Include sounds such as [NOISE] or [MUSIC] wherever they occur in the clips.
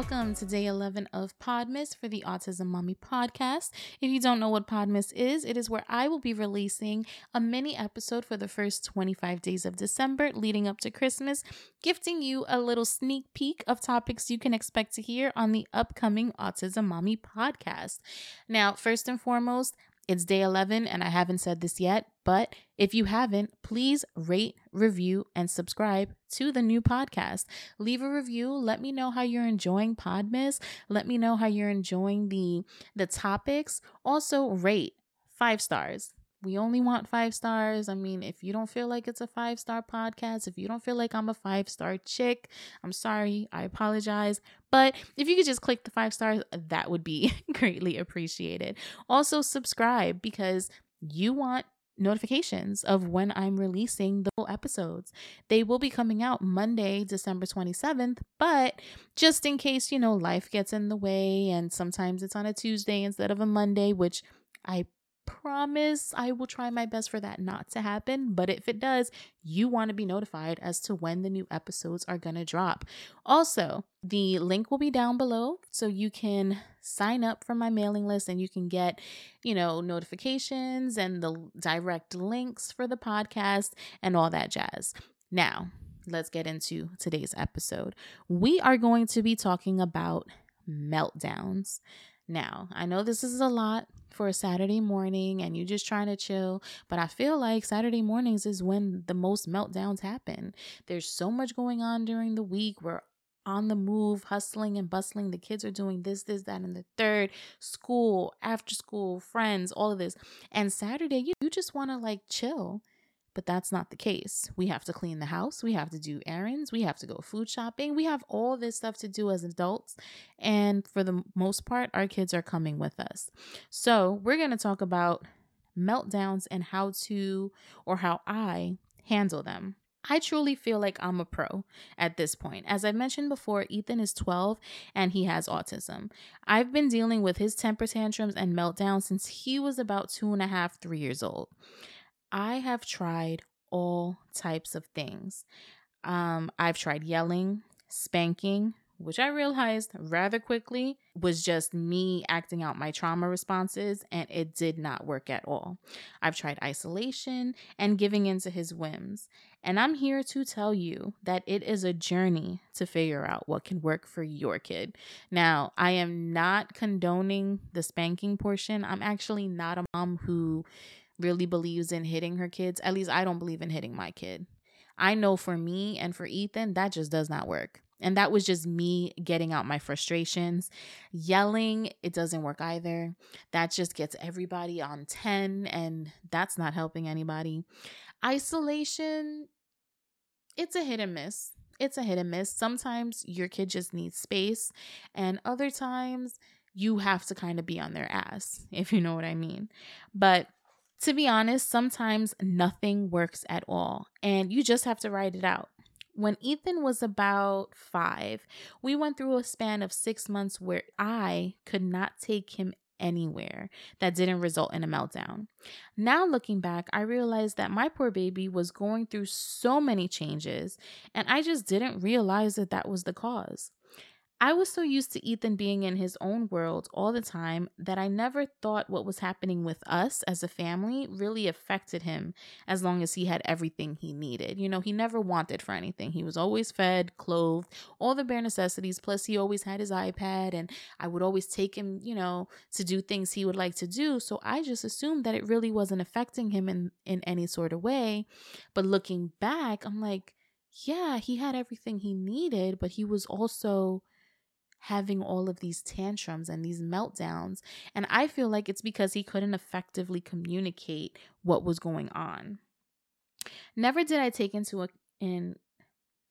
Welcome to day 11 of Podmas for the Autism Mami podcast. If you don't know what Podmas is, it is where I will be releasing a mini episode for the first 25 days of December leading up to Christmas, gifting you a little sneak peek of topics you can expect to hear on the upcoming Autism Mami podcast. Now, first and foremost, it's day 11, and I haven't said this yet, but if you haven't, please rate, review, and subscribe to the new podcast. Leave a review. Let me know how you're enjoying Podmas. Let me know how you're enjoying the the topics. Also, rate five stars we only want five stars. I mean, if you don't feel like it's a five star podcast, if you don't feel like I'm a five star chick, I'm sorry. I apologize. But if you could just click the five stars, that would be [LAUGHS] greatly appreciated. Also, subscribe because you want notifications of when I'm releasing the episodes. They will be coming out Monday, December 27th, but just in case, you know, life gets in the way and sometimes it's on a Tuesday instead of a Monday, which I promise I will try my best for that not to happen. But if it does, you want to be notified as to when the new episodes are going to drop. Also, the link will be down below so you can sign up for my mailing list and you can get, you know, notifications and the direct links for the podcast and all that jazz. Now, let's get into today's episode. We are going to be talking about meltdowns. Now, I know this is a lot for a Saturday morning and you're just trying to chill, but I feel like Saturday mornings is when the most meltdowns happen. There's so much going on during the week. We're on the move, hustling and bustling. The kids are doing this, this, that, and the third. School, after school, friends, all of this. And Saturday, you, you just want to like chill but that's not the case. We have to clean the house, we have to do errands, we have to go food shopping, we have all this stuff to do as adults. And for the most part, our kids are coming with us. So, we're going to talk about meltdowns and how to, or how I handle them. I truly feel like I'm a pro at this point. As I mentioned before, Ethan is 12 and he has autism. I've been dealing with his temper tantrums and meltdowns since he was about two and a half, three years old. I have tried all types of things. Um, I've tried yelling, spanking, which I realized rather quickly was just me acting out my trauma responses, and it did not work at all. I've tried isolation and giving in to his whims, and I'm here to tell you that it is a journey to figure out what can work for your kid. Now, I am not condoning the spanking portion. I'm actually not a mom who really believes in hitting her kids. At least I don't believe in hitting my kid. I know for me and for Ethan, that just does not work. And that was just me getting out my frustrations. Yelling, it doesn't work either. That just gets everybody on 10, and that's not helping anybody. Isolation, it's a hit and miss. It's a hit and miss. Sometimes your kid just needs space, and other times you have to kind of be on their ass, [LAUGHS] if you know what I mean. But to be honest, sometimes nothing works at all, and you just have to write it out. When Ethan was about five, we went through a span of six months where I could not take him anywhere that didn't result in a meltdown. Now, looking back, I realized that my poor baby was going through so many changes, and I just didn't realize that that was the cause. I was so used to Ethan being in his own world all the time that I never thought what was happening with us as a family really affected him as long as he had everything he needed. You know, he never wanted for anything. He was always fed, clothed, all the bare necessities. Plus, he always had his iPad, and I would always take him, you know, to do things he would like to do. So I just assumed that it really wasn't affecting him in, in any sort of way. But looking back, I'm like, yeah, he had everything he needed, but he was also having all of these tantrums and these meltdowns. And I feel like it's because he couldn't effectively communicate what was going on. Never did I take into a, in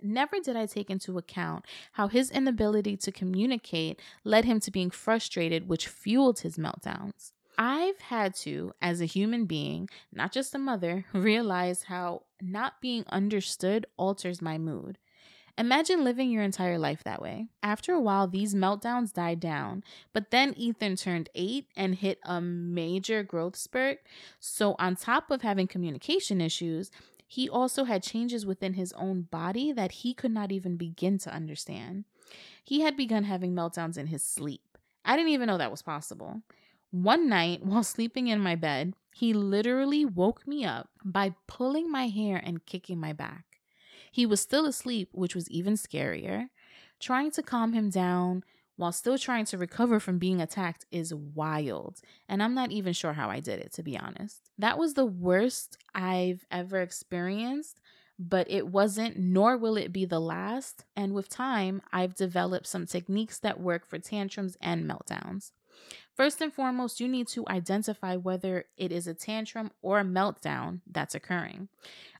never did I take into account how his inability to communicate led him to being frustrated, which fueled his meltdowns. I've had to, as a human being, not just a mother, [LAUGHS] realize how not being understood alters my mood. Imagine living your entire life that way. After a while, these meltdowns died down, but then Ethan turned eight and hit a major growth spurt. So, on top of having communication issues, he also had changes within his own body that he could not even begin to understand. He had begun having meltdowns in his sleep. I didn't even know that was possible. One night, [LAUGHS] while sleeping in my bed, he literally woke me up by pulling my hair and kicking my back. He was still asleep, which was even scarier. Trying to calm him down while still trying to recover from being attacked is wild. And I'm not even sure how I did it, to be honest. That was the worst I've ever experienced, but it wasn't, nor will it be the last. And with time, I've developed some techniques that work for tantrums and meltdowns. First and foremost, you need to identify whether it is a tantrum or a meltdown that's occurring.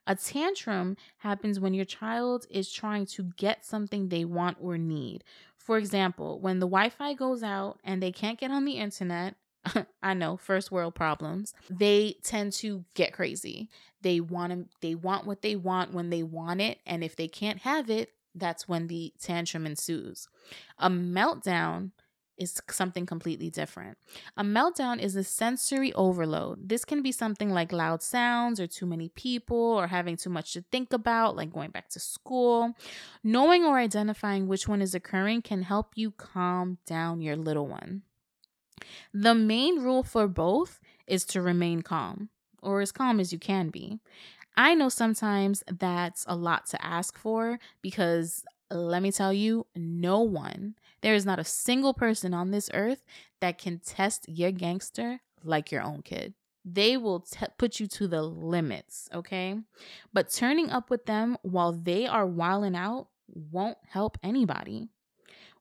A tantrum happens when your child is trying to get something they want or need. For example, when the Wi Fi goes out and they can't get on the internet, [LAUGHS] I know, first world problems. They tend to get crazy. They want they want what they want when they want it, and if they can't have it, that's when the tantrum ensues. A meltdown is something completely different. A meltdown is a sensory overload. This can be something like loud sounds or too many people or having too much to think about, like going back to school. Knowing or identifying which one is occurring can help you calm down your little one. The main rule for both is to remain calm, or as calm as you can be. I know sometimes that's a lot to ask for because let me tell you, no one, there is not a single person on this earth that can test your gangster like your own kid. They will put you to the limits, okay? But turning up with them while they are wilding out won't help anybody.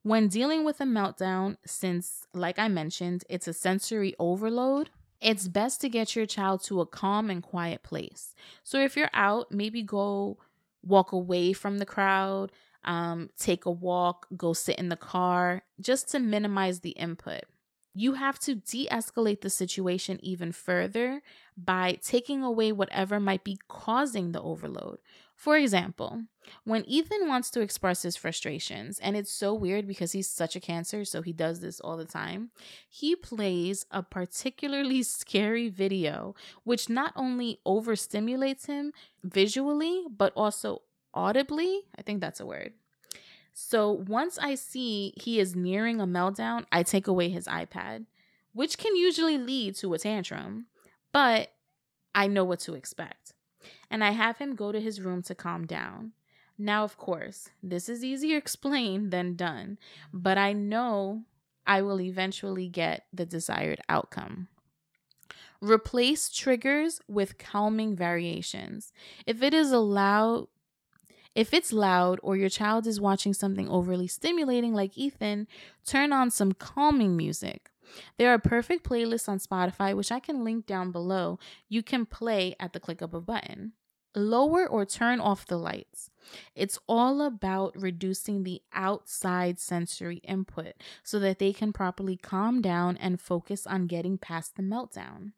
When dealing with a meltdown, since, like I mentioned, it's a sensory overload, it's best to get your child to a calm and quiet place. So if you're out, maybe go walk away from the crowd, um, take a walk, go sit in the car, just to minimize the input. You have to de escalate the situation even further by taking away whatever might be causing the overload. For example, when Ethan wants to express his frustrations, and it's so weird because he's such a cancer, so he does this all the time, he plays a particularly [LAUGHS] scary video, which not only overstimulates him visually, but also audibly. I think that's a word. So once I see he is nearing a meltdown, I take away his iPad, which can usually lead to a tantrum, but I know what to expect. And I have him go to his room to calm down. Now, of course, this is easier [LAUGHS] explained than done, but I know I will eventually get the desired outcome. Replace triggers with calming variations. If it is allowed if it's loud or your child is watching something overly stimulating like Ethan, turn on some calming music. There are perfect playlists on Spotify, which I can link down below. You can play at the click of a button. Lower or turn off the lights. It's all about reducing the outside sensory input so that they can properly calm down and focus on getting past the meltdown.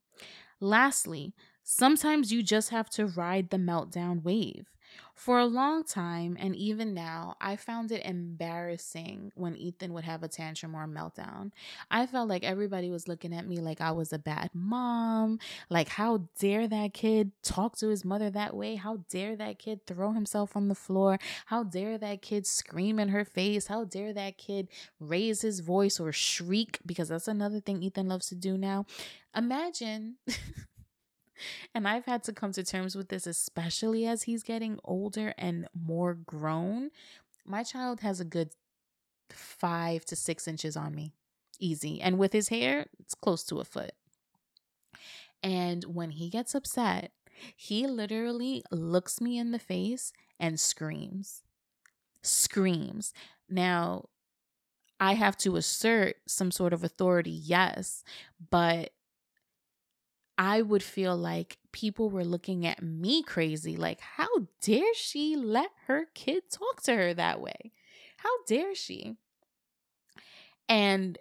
Lastly, sometimes you just have to ride the meltdown wave. For a long time, and even now, I found it embarrassing when Ethan would have a tantrum or a meltdown. I felt like everybody was looking at me like I was a bad mom. Like, how dare that kid talk to his mother that way? How dare that kid throw himself on the floor? How dare that kid scream in her face? How dare that kid raise his voice or shriek? Because that's another thing Ethan loves to do now. Imagine. [LAUGHS] And I've had to come to terms with this, especially as he's getting older and more grown. My child has a good five to six inches on me, easy. And with his hair, it's close to a foot. And when he gets upset, he literally looks me in the face and screams. Screams. Now, I have to assert some sort of authority, yes, but I would feel like people were looking at me crazy. Like, how dare she let her kid talk to her that way? How dare she? And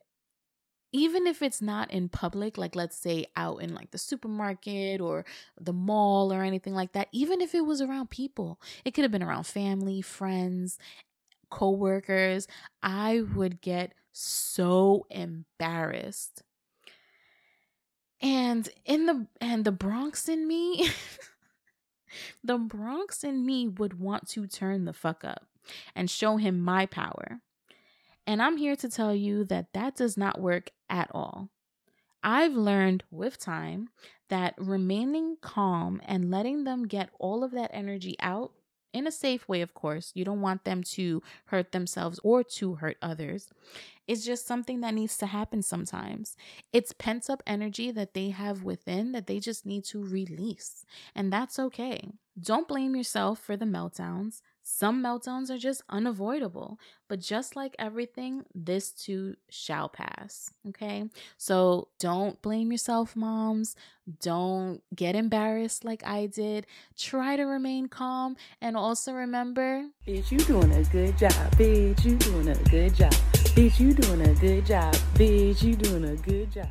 even if it's not in public, like let's say out in like the supermarket or the mall or anything like that, even if it was around people, it could have been around family, friends, coworkers, I would get so embarrassed and in the and the Bronx in me [LAUGHS] the Bronx in me would want to turn the fuck up and show him my power. And I'm here to tell you that that does not work at all. I've learned with time that remaining calm and letting them get all of that energy out in a safe way, of course. You don't want them to hurt themselves or to hurt others. It's just something that needs to happen sometimes. It's pent up energy that they have within that they just need to release. And that's okay. Don't blame yourself for the meltdowns. Some meltdowns are just unavoidable, but just like everything, this too shall pass. Okay. So don't blame yourself, moms. Don't get embarrassed like I did. Try to remain calm and also remember Bitch, you doing a good job. Bitch, you doing a good job. Bitch, you doing a good job. Bitch, you doing a good job.